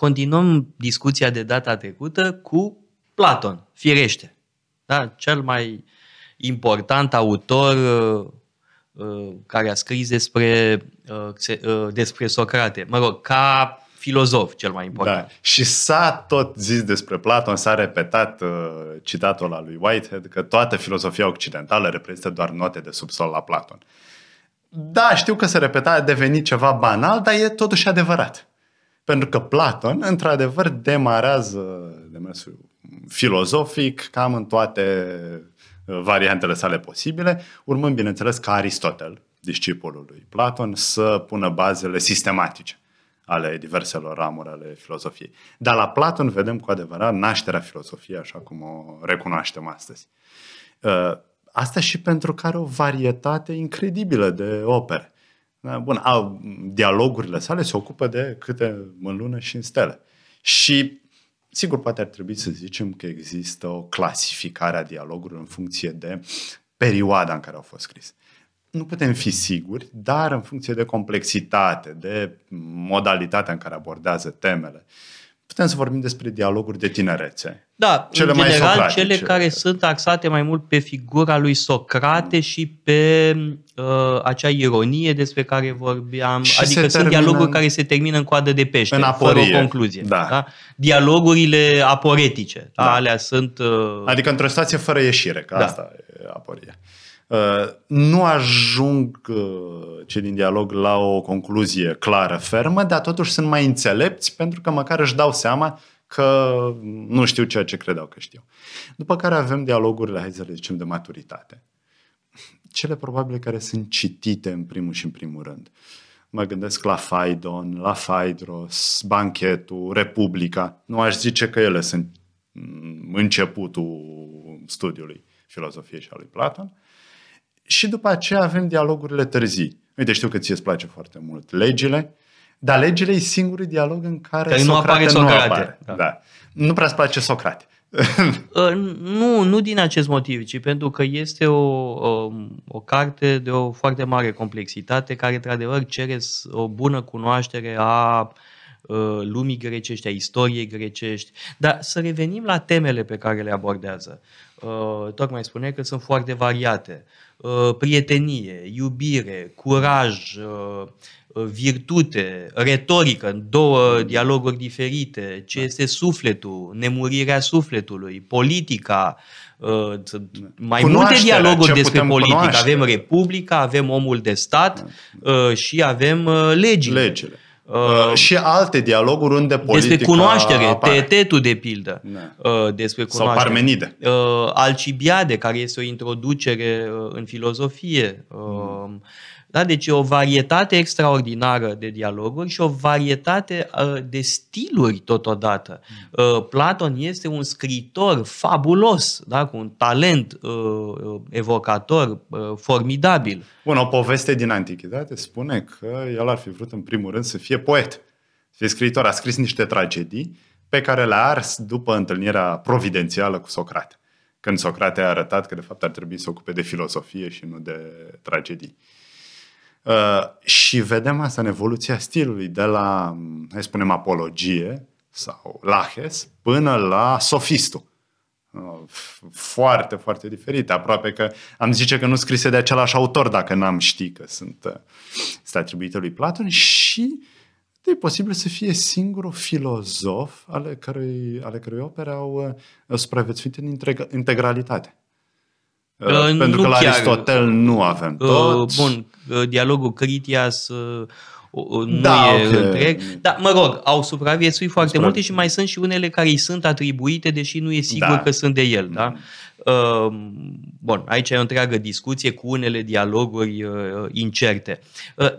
continuăm discuția de data trecută cu Platon, firește. Da? Cel mai important autor care a scris despre, despre Socrate. Mă rog, ca filozof cel mai important. Da. Și s-a tot zis despre Platon, s-a repetat uh, citatul al lui Whitehead că toată filozofia occidentală reprezintă doar note de subsol la Platon. Da, știu că se repeta, a devenit ceva banal, dar e totuși adevărat. Pentru că Platon, într-adevăr, demarează demersul filozofic cam în toate uh, variantele sale posibile, urmând, bineînțeles, ca Aristotel, discipolul lui Platon, să pună bazele sistematice ale diverselor ramuri ale filozofiei. Dar la Platon vedem cu adevărat nașterea filozofiei așa cum o recunoaștem astăzi. Uh, asta și pentru că are o varietate incredibilă de opere. Da, bun, au, dialogurile sale se ocupă de câte în lună și în stele. Și, sigur, poate ar trebui să zicem că există o clasificare a dialogurilor în funcție de perioada în care au fost scrise nu putem fi siguri, dar în funcție de complexitate, de modalitatea în care abordează temele, putem să vorbim despre dialoguri de tinerețe. Da, cele în general mai cele care sunt axate mai mult pe figura lui Socrate mm. și pe uh, acea ironie despre care vorbeam, și adică sunt dialoguri care se termină în coadă de pește, în aporie. fără o concluzie. Da. Da? Dialogurile aporetice, da. alea sunt... Uh... Adică într-o situație fără ieșire, că da. asta e aporie. Uh, nu ajung uh, cei din dialog la o concluzie clară, fermă, dar totuși sunt mai înțelepți pentru că măcar își dau seama că nu știu ceea ce credeau că știu. După care avem dialogurile, hai să le zicem, de maturitate. Cele probabile care sunt citite în primul și în primul rând. Mă gândesc la Faidon, la Faidros, Banchetul, Republica. Nu aș zice că ele sunt mm, începutul studiului filozofiei și a lui Platon. Și după aceea avem dialogurile târzii. Uite, știu că ție îți place foarte mult legile, dar legile e singurul dialog în care, care Socrate nu apare Socrate. Nu, apare. Da. Da. nu prea îți place Socrate. Uh, nu, nu din acest motiv, ci pentru că este o, o, o carte de o foarte mare complexitate care, într-adevăr, cere o bună cunoaștere a uh, lumii grecești, a istoriei grecești. Dar să revenim la temele pe care le abordează. Uh, tocmai spune că sunt foarte variate. Uh, prietenie, iubire, curaj, uh, virtute, retorică, două dialoguri diferite, ce da. este sufletul, nemurirea sufletului, politica, mai multe dialoguri despre politică. Cunoaște. Avem Republica, avem omul de stat da. și avem legile. legile. Uh, și alte dialoguri unde politica Despre cunoaștere, apare. Tetetul de pildă. Da. Uh, despre cunoaștere. Sau Parmenide. Uh, Alcibiade, care este o introducere uh, în filozofie. Uh, mm. Da? Deci e o varietate extraordinară de dialoguri și o varietate uh, de stiluri totodată. Uh, Platon este un scritor fabulos, da? cu un talent uh, evocator formidabil. Bun, o poveste din Antichitate spune că el ar fi vrut în primul rând să fie poet, să fie scriitor. A scris niște tragedii pe care le-a ars după întâlnirea providențială cu Socrate. Când Socrate a arătat că de fapt ar trebui să se ocupe de filosofie și nu de tragedii. Uh, și vedem asta în evoluția stilului, de la, hai spunem, apologie sau lahes, până la sofistul. Uh, foarte, foarte diferite. Aproape că am zice că nu scrise de același autor dacă n-am ști că sunt, uh, sunt atribuite lui Platon și e posibil să fie singurul filozof ale cărui, ale cărui opere au supraviețuit în integralitate. Uh, Pentru nu că la chiar. Aristotel nu avem uh, tot. Bun, uh, dialogul Critias nu da, e okay. întreg. Dar, mă rog, au supraviețuit foarte Supra... multe și mai sunt și unele care îi sunt atribuite, deși nu e sigur da. că sunt de el. Da? Bun, aici e o întreagă discuție cu unele dialoguri incerte.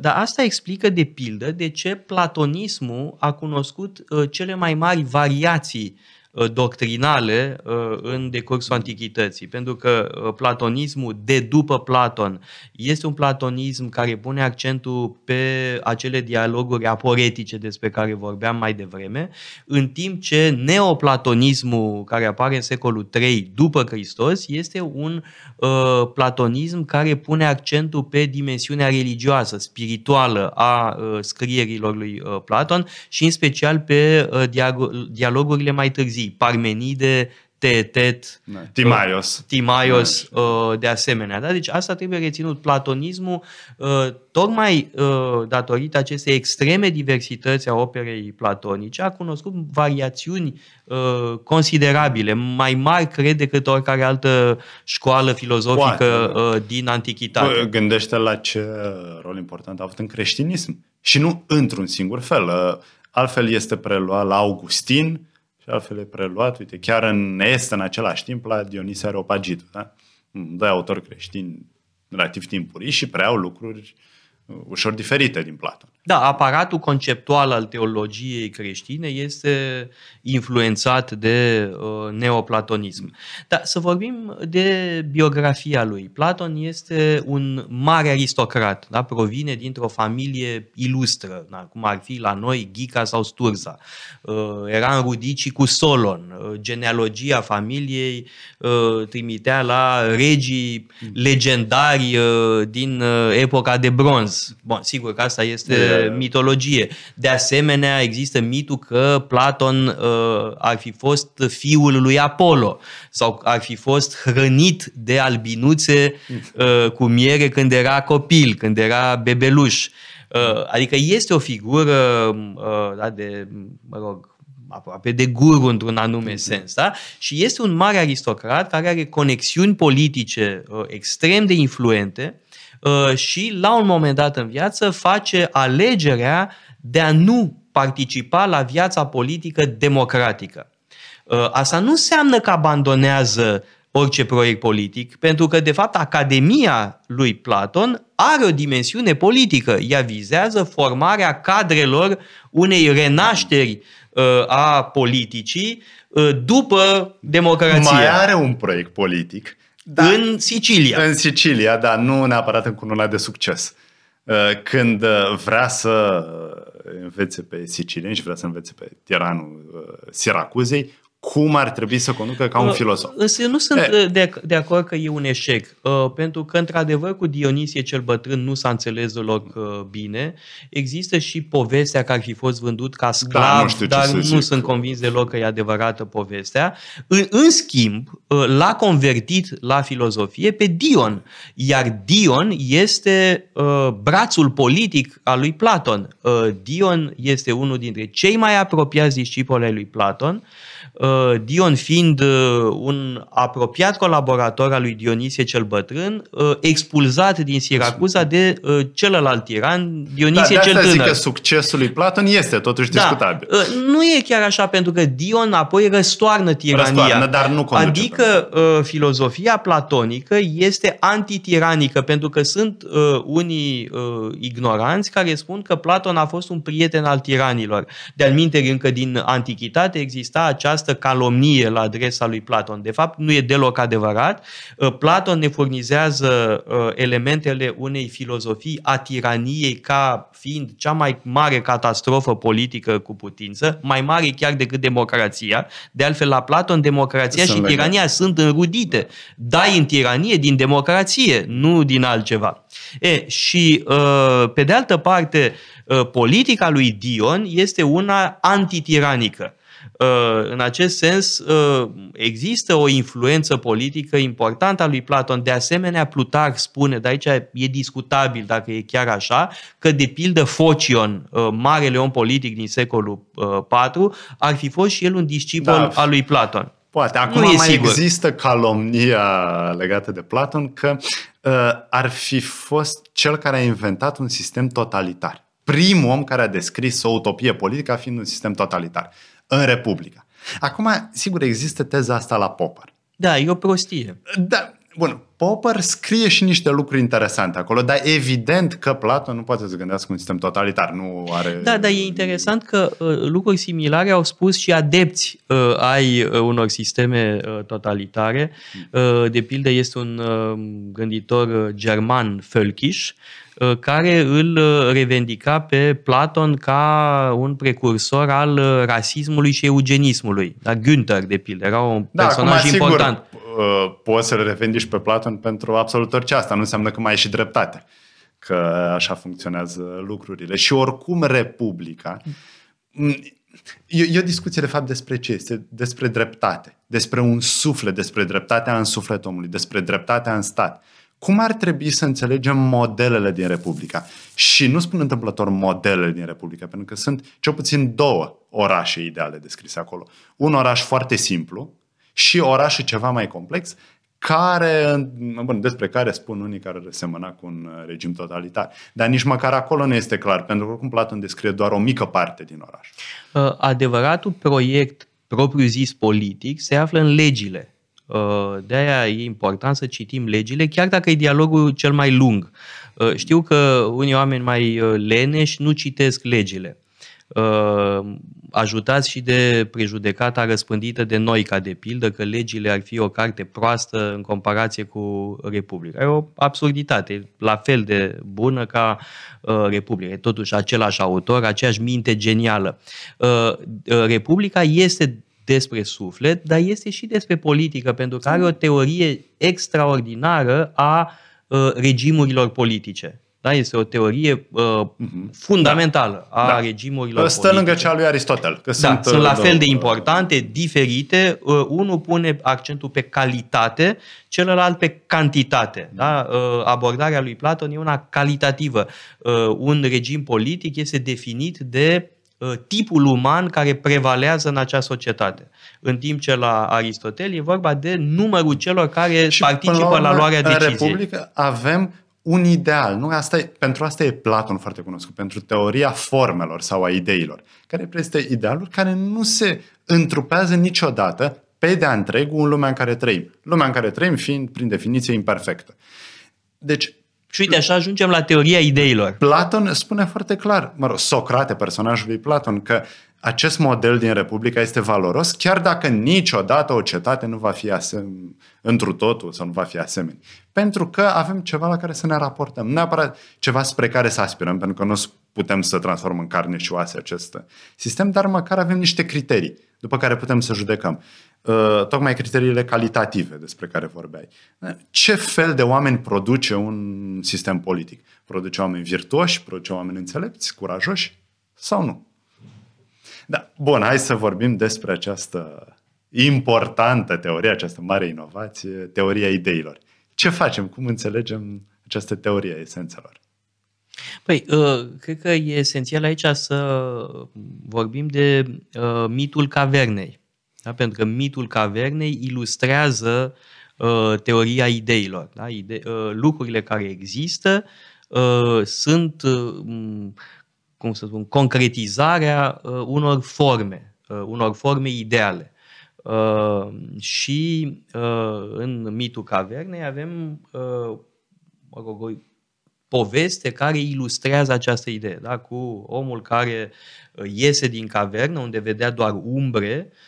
Dar asta explică, de pildă, de ce platonismul a cunoscut cele mai mari variații uh, doctrinale uh, în decursul antichității, pentru că platonismul de după Platon este un platonism care pune accentul pe acele dialoguri aporetice despre care vorbeam mai devreme, în timp ce neoplatonismul care apare în secolul III după Hristos este un uh, platonism care pune accentul pe dimensiunea religioasă, spirituală a uh, scrierilor lui uh, Platon și în special pe uh, dialogurile mai târzii, Parmenide, Teetet, da. Timaios. Uh, Timaios da. uh, de asemenea. Da? Deci asta trebuie reținut. Platonismul, uh, tocmai uh, datorită acestei extreme diversități a operei platonice, a cunoscut variațiuni uh, considerabile, mai mari, cred, decât oricare altă școală filozofică Poate, da. uh, din antichitate. Gândește la ce rol important a avut în creștinism. Și nu într-un singur fel. Uh, altfel este preluat la Augustin, și altfel e preluat, uite, chiar în est, în același timp, la Dionisia Areopagitul, da? Doi autori creștini relativ timpuriși și preau lucruri uh, ușor diferite din Platon. Da, aparatul conceptual al teologiei creștine este influențat de uh, neoplatonism. Dar să vorbim de biografia lui. Platon este un mare aristocrat, da? provine dintr-o familie ilustră, da? cum ar fi la noi Ghica sau Sturza. Uh, era înrudit cu Solon. Uh, genealogia familiei uh, trimitea la regii legendari uh, din uh, epoca de bronz. Bun, sigur că asta este mitologie. De asemenea, există mitul că Platon uh, ar fi fost fiul lui Apollo sau ar fi fost hrănit de albinuțe uh, cu miere când era copil, când era bebeluș. Uh, adică este o figură uh, da, de, mă rog, aproape de guru într-un anume sens. Da? Și este un mare aristocrat care are conexiuni politice uh, extrem de influente Uh, și la un moment dat în viață face alegerea de a nu participa la viața politică democratică. Uh, asta nu înseamnă că abandonează orice proiect politic, pentru că, de fapt, Academia lui Platon are o dimensiune politică. Ea vizează formarea cadrelor unei renașteri uh, a politicii după democrație. Mai are un proiect politic da. în Sicilia. În Sicilia, da, nu neapărat în cununa de succes. Uh, când uh, vrea să învețe pe sicilieni și vrea să învețe pe tiranul uh, Siracuzei, cum ar trebui să conducă ca un uh, filozof. Însă nu sunt e. de, de acord că e un eșec, uh, pentru că, într-adevăr, cu Dionisie cel bătrân nu s-a înțeles deloc uh, bine. Există și povestea că ar fi fost vândut ca sclav, da, nu știu dar nu zic. sunt convins deloc că e adevărată povestea. În, în schimb, uh, l-a convertit la filozofie pe Dion, iar Dion este uh, brațul politic al lui Platon. Uh, Dion este unul dintre cei mai apropiați discipoli ai lui Platon, Uh, Dion fiind uh, un apropiat colaborator al lui Dionisie cel Bătrân, uh, expulzat din Siracuza de celălalt tiran, Dionisie da, de cel Tânăr. zic că succesul lui Platon este totuși da, discutabil. Nu e chiar așa, pentru că Dion apoi răstoarnă tirania. Răstoarnă, dar nu conduce. Adică filozofia platonică este antitiranică, pentru că sunt unii ignoranți care spun că Platon a fost un prieten al tiranilor. De-al încă din antichitate exista această această calomnie la adresa lui Platon. De fapt, nu e deloc adevărat. Uh, Platon ne furnizează uh, elementele unei filozofii a tiraniei ca fiind cea mai mare catastrofă politică cu putință, mai mare chiar decât democrația. De altfel, la Platon, democrația sunt și legate. tirania sunt înrudite. Dai în tiranie din democrație, nu din altceva. E, și uh, pe de altă parte, politica lui Dion este una antitiranică. Uh, în acest sens, uh, există o influență politică importantă a lui Platon. De asemenea, Plutarh spune, de aici e discutabil dacă e chiar așa, că de pildă Focion, uh, marele om politic din secolul IV, ar fi fost și el un discipol da. al lui Platon. Poate. Acum nu mai sigur. există calomnia legată de Platon că uh, ar fi fost cel care a inventat un sistem totalitar. Primul om care a descris o utopie politică fiind un sistem totalitar în Republica. Acum, sigur, există teza asta la Popper. Da, e o prostie. Da, Bun, Popper scrie și niște lucruri interesante acolo, dar evident că Platon nu poate să gândească un sistem totalitar, nu are... Da, dar e interesant că uh, lucruri similare au spus și adepți uh, ai uh, unor sisteme uh, totalitare. Uh, de pildă este un uh, gânditor uh, german, Völkisch, uh, care îl uh, revendica pe Platon ca un precursor al uh, rasismului și eugenismului. Da, Günther, de pildă, era un Da, personaj acum, sigur, important. uh, poți să-l revendici pe Platon pentru absolut orice asta. Nu înseamnă că mai ai și dreptate. Că așa funcționează lucrurile. Și oricum Republica... E, e o discuție, de fapt, despre ce? Este despre dreptate. Despre un suflet, despre dreptatea în sufletul omului, despre dreptatea în stat. Cum ar trebui să înțelegem modelele din Republica? Și nu spun întâmplător modelele din Republica, pentru că sunt cel puțin două orașe ideale descrise acolo. Un oraș foarte simplu și orașul ceva mai complex, care, bun, despre care spun unii care ar semăna cu un uh, regim totalitar. Dar nici măcar acolo nu este clar, pentru că oricum Platon descrie doar o mică parte din oraș. Uh, adevăratul proiect propriu-zis politic se află în legile. Uh, De-aia e important să citim legile, chiar dacă e dialogul cel mai lung. Uh, Știu că unii oameni mai uh, leneși nu citesc legile. Uh, Ajutați și de prejudecata răspândită de noi, ca de pildă, că legile ar fi o carte proastă în comparație cu Republica. E o absurditate, la fel de bună ca uh, Republica. E totuși același autor, aceeași minte genială. Uh, uh, Republica este despre suflet, dar este și despre politică, pentru că are o teorie extraordinară a uh, regimurilor politice. Da? Este o teorie uh, fundamentală a Da. regimurilor Stă politice. lângă cea lui Aristotel. Că Da, sunt, sunt la uh, fel de două- importante, diferite. Uh, Unul pune accentul pe calitate, celălalt pe cantitate. Da? Uh, Abordarea lui Platon e una calitativă. Uh, Un regim politic este definit de uh, tipul uman care prevalează în acea societate. În timp ce la Aristotel e vorba de numărul celor care Și participă până la, urmă, luarea în deciziei. Republică avem un ideal. Nu? Asta e, pentru asta e Platon foarte cunoscut, pentru teoria formelor sau a ideilor, care reprezintă idealuri care nu se întrupează niciodată pe de-a întregul în lumea în care trăim. Lumea în care trăim fiind, prin definiție, imperfectă. Deci, Și uite, așa ajungem la teoria ideilor. Platon spune foarte clar, mă rog, Socrate, personajul lui Platon, că acest model din Republica este valoros, chiar dacă niciodată o cetate nu va fi asem- întru totul sau nu va fi asemenea. Pentru că avem ceva la care să ne raportăm. Nu neapărat ceva spre care să aspirăm, pentru că nu putem să transformăm în carne și oase acest sistem, dar măcar avem niște criterii după care putem să judecăm. Uh, tocmai criteriile calitative despre care vorbeai. Ce fel de oameni produce un sistem politic? Produce oameni virtuoși, produce oameni înțelepți, curajoși sau nu? Da, bun, hai să vorbim despre această importantă teorie, această mare inovație, teoria ideilor. Ce facem? Cum înțelegem această teorie a esențelor? Păi, uh, cred că e esențial aici să vorbim de uh, mitul cavernei. Da? Pentru că mitul cavernei ilustrează uh, teoria ideilor. Da? Ide- uh, lucrurile care există uh, sunt, uh, m, cum să spun, concretizarea uh, unor forme, uh, unor forme ideale. Uh, și uh, în mitul cavernei avem uh, mă rog, o poveste care ilustrează această idee, da? cu omul care uh, iese din cavernă unde vedea doar umbre uh,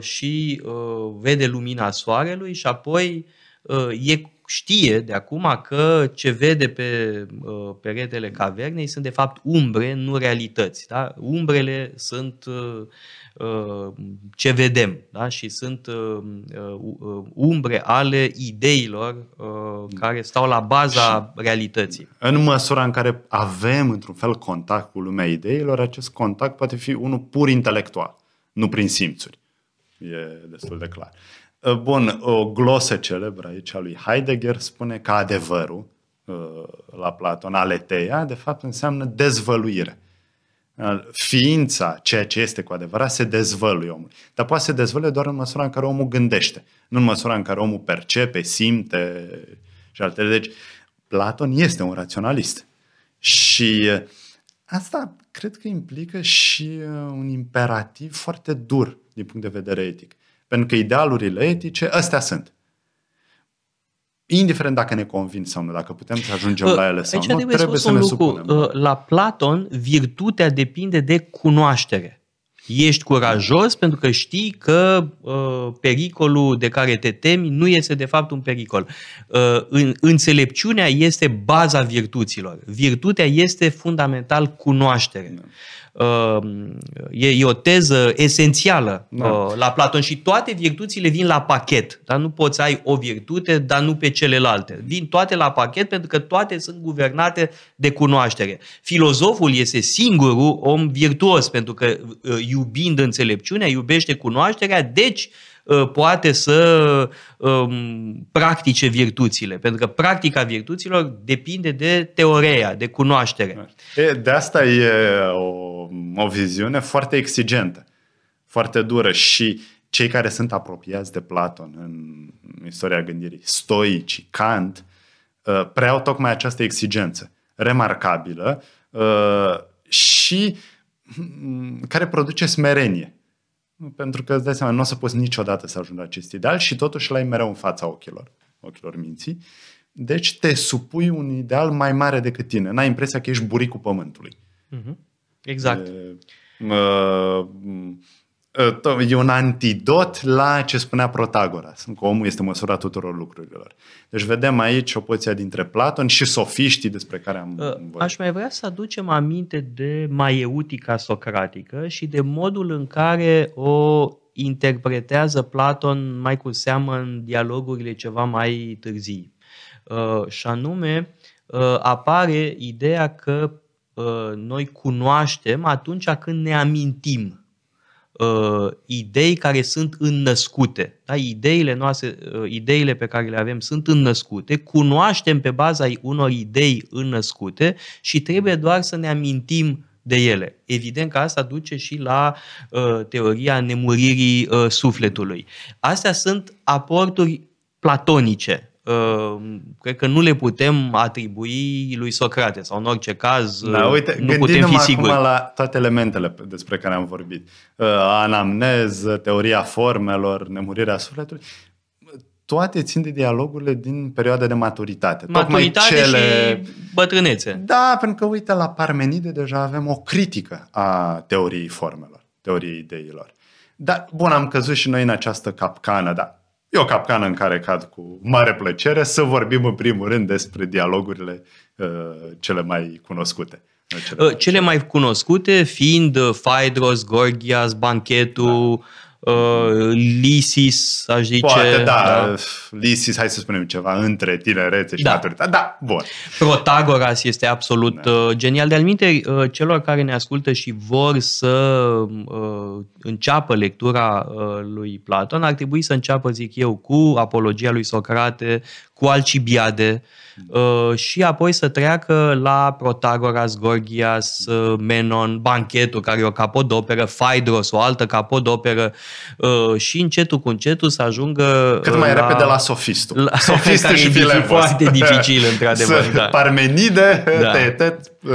și uh, vede lumina soarelui și apoi uh, e, știe de acum că ce vede pe uh, peretele cavernei sunt de fapt umbre, nu realități. Da? Umbrele sunt uh, uh, ce vedem da? și sunt uh, uh, umbre ale ideilor uh, care stau la baza realității. În măsura în care avem, într-un fel, contact cu lumea ideilor, acest contact poate fi unul pur intelectual, nu prin simțuri. E destul de clar. Bun, o glosă celebră aici a lui Heidegger spune că adevărul, la Platon, aleteia, de fapt înseamnă dezvăluire. Ființa, ceea ce este cu adevărat, se dezvăluie omul. Dar poate se dezvăluie doar în măsura în care omul gândește, nu în măsura în care omul percepe, simte și altele. Deci, Platon este un raționalist. Și asta cred că implică și un imperativ foarte dur din punct de vedere etic. Pentru că idealurile etice, astea sunt. indiferent dacă ne convin sau nu, dacă putem să ajungem la ele sau Aici nu, trebuie, trebuie să să ne un lucru. supunem. Uh, La Platon, virtutea depinde de cunoaștere. Ești curajos pentru că știi că uh, pericolul de care te temi nu este de fapt un pericol. Uh, în, înțelepciunea este baza virtuților. Virtutea este fundamental cunoaștere. Uh, e, e o teză esențială Da. uh, la Platon și toate virtuțile vin la pachet. Dar nu poți ai o virtute, dar nu pe celelalte. Vin toate la pachet pentru că toate sunt guvernate de cunoaștere. Filozoful este singurul om virtuos pentru că uh, iubind înțelepciunea, iubește cunoașterea, deci uh, poate să um, practice virtuțile. Pentru că practica virtuților depinde de teoreia, de cunoaștere. E, de asta e o, o viziune foarte exigentă, foarte dură și cei care sunt apropiați de Platon în istoria gândirii, stoici, Kant, uh, preau tocmai această exigență remarcabilă uh, și mm, care produce smerenie. Pentru că îți dai seama, nu o să poți niciodată să ajungi la acest ideal și totuși l-ai mereu în fața ochilor, ochilor minții. Deci te supui un ideal mai mare decât tine. N-ai impresia că ești buricul pământului. Mhm. Exact. E, uh, uh, e un antidot la ce spunea Protagoras, că omul este măsura tuturor lucrurilor. Deci vedem aici opoziția dintre Platon și sofiștii despre care am Uh, vorbit. Aș mai vrea să aducem aminte de maieutica socratică și de modul în care o interpretează Platon mai cu seamă în dialogurile ceva mai târzii. Uh, Și anume, uh, apare ideea că uh, noi cunoaștem atunci când ne amintim uh, idei care sunt înnăscute. Da? Ideile noastre, uh, ideile pe care le avem sunt înnăscute, cunoaștem pe baza unor idei înnăscute și trebuie doar să ne amintim de ele. Evident că asta duce și la uh, teoria nemuririi uh, sufletului. Astea sunt aporturi platonice. Uh, cred că nu le putem atribui lui Socrate sau în orice caz Da, uh, uite, nu putem gândindu-mă fi siguri. acum la toate elementele pe- despre care am vorbit. Uh, Anamneză, teoria formelor, nemurirea sufletului, toate țin de dialogurile din perioada de maturitate. Maturitate Tocmai cele... și bătrânețe. Da, pentru că, uite, la Parmenide deja avem o critică a teoriei formelor, teoriei ideilor. Dar, bun, am căzut și noi în această capcană, dar e o capcană în care cad cu mare plăcere să vorbim în primul rând despre dialogurile uh, cele mai cunoscute. Uh, Uh, Cele mai cunoscute fiind uh, Phaedros, Gorgias, Banchetul, uh, Lysis, aș zice. Poate, da, Lysis, hai să spunem ceva, între tinerețe și Da. maturitate. Da, bun. Protagoras este absolut Da. uh, genial. De-al minte, uh, celor care ne ascultă și vor să uh, înceapă lectura uh, lui Platon, ar trebui să înceapă, zic eu, cu apologia lui Socrate, cu Alcibiade uh, și apoi să treacă la Protagoras, Gorgias, uh, Menon, Banchetul, care e o capodoperă, Phaedros, o altă capodoperă uh, și încetul cu încetul să ajungă Cât mai uh, repede la sofistul. la- Sofistul care și e difi- Filevos. foarte dificil, într-adevăr, Să- da. Parmenide, Da. Teetet uh,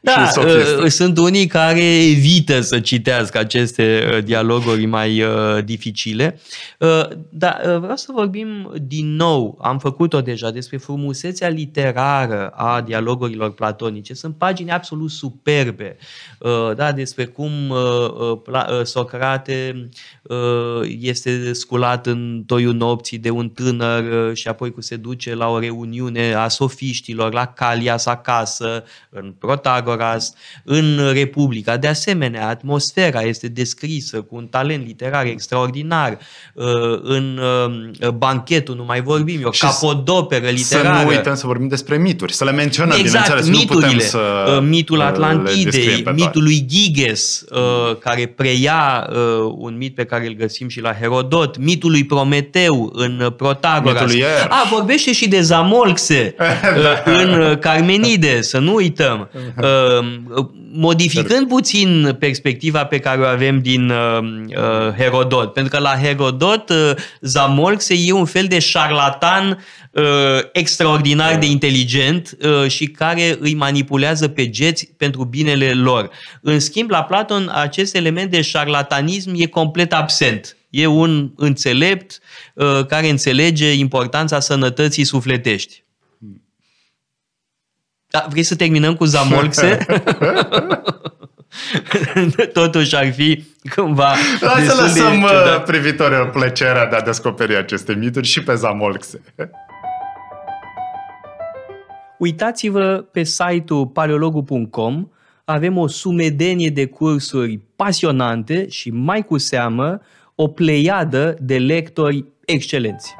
Da, și sofistul. uh, sunt unii care evită să citească aceste uh, dialoguri mai uh, dificile. Uh, Dar uh, vreau să vorbim din nou, am făcut-o deja, despre frumusețea literară a dialogurilor platonice. Sunt pagini absolut superbe, uh, da, despre cum uh, uh, Pla- uh, Socrate uh, este sculat în toiul nopții de un tânăr uh, și apoi cu se duce la o reuniune a sofiștilor, la Calias acasă, în Protagoras, în Republica. De asemenea, atmosfera este descrisă cu un talent literar extraordinar. Uh, În uh, Banchetul, nu mai vorbim, e o Și capodoperă Să literară. nu uităm să vorbim despre mituri, să le menționăm, Exact, bineînțeles, nu putem miturile. să Uh, mitul uh, le Atlantidei, descriem pe toate. mitul lui Giges, uh, care preia uh, un mit pe care îl găsim și la Herodot, mitul lui Prometeu în uh, Protagoras. Mitul lui Eros. A, vorbește și de Zamolxe uh, în uh, Carmenide, să nu uităm. Uh, Uh, modificând puțin perspectiva pe care o avem din uh, uh, Herodot, pentru că la Herodot uh, Zamolxe e un fel de șarlatan uh, extraordinar de inteligent uh, și care îi manipulează pe geți pentru binele lor. În schimb, la Platon, acest element de șarlatanism e complet absent. E un înțelept uh, care înțelege importanța sănătății sufletești. Da, vrei să terminăm cu Zamolxe? Totuși ar fi cumva Hai să destul de lăsăm uh, ciudat. privitorilor plăcerea de a descoperi aceste mituri și pe Zamolxe. Uitați-vă pe site-ul paleologu.com, avem o sumedenie de cursuri pasionante și mai cu seamă o pleiadă de lectori excelenți.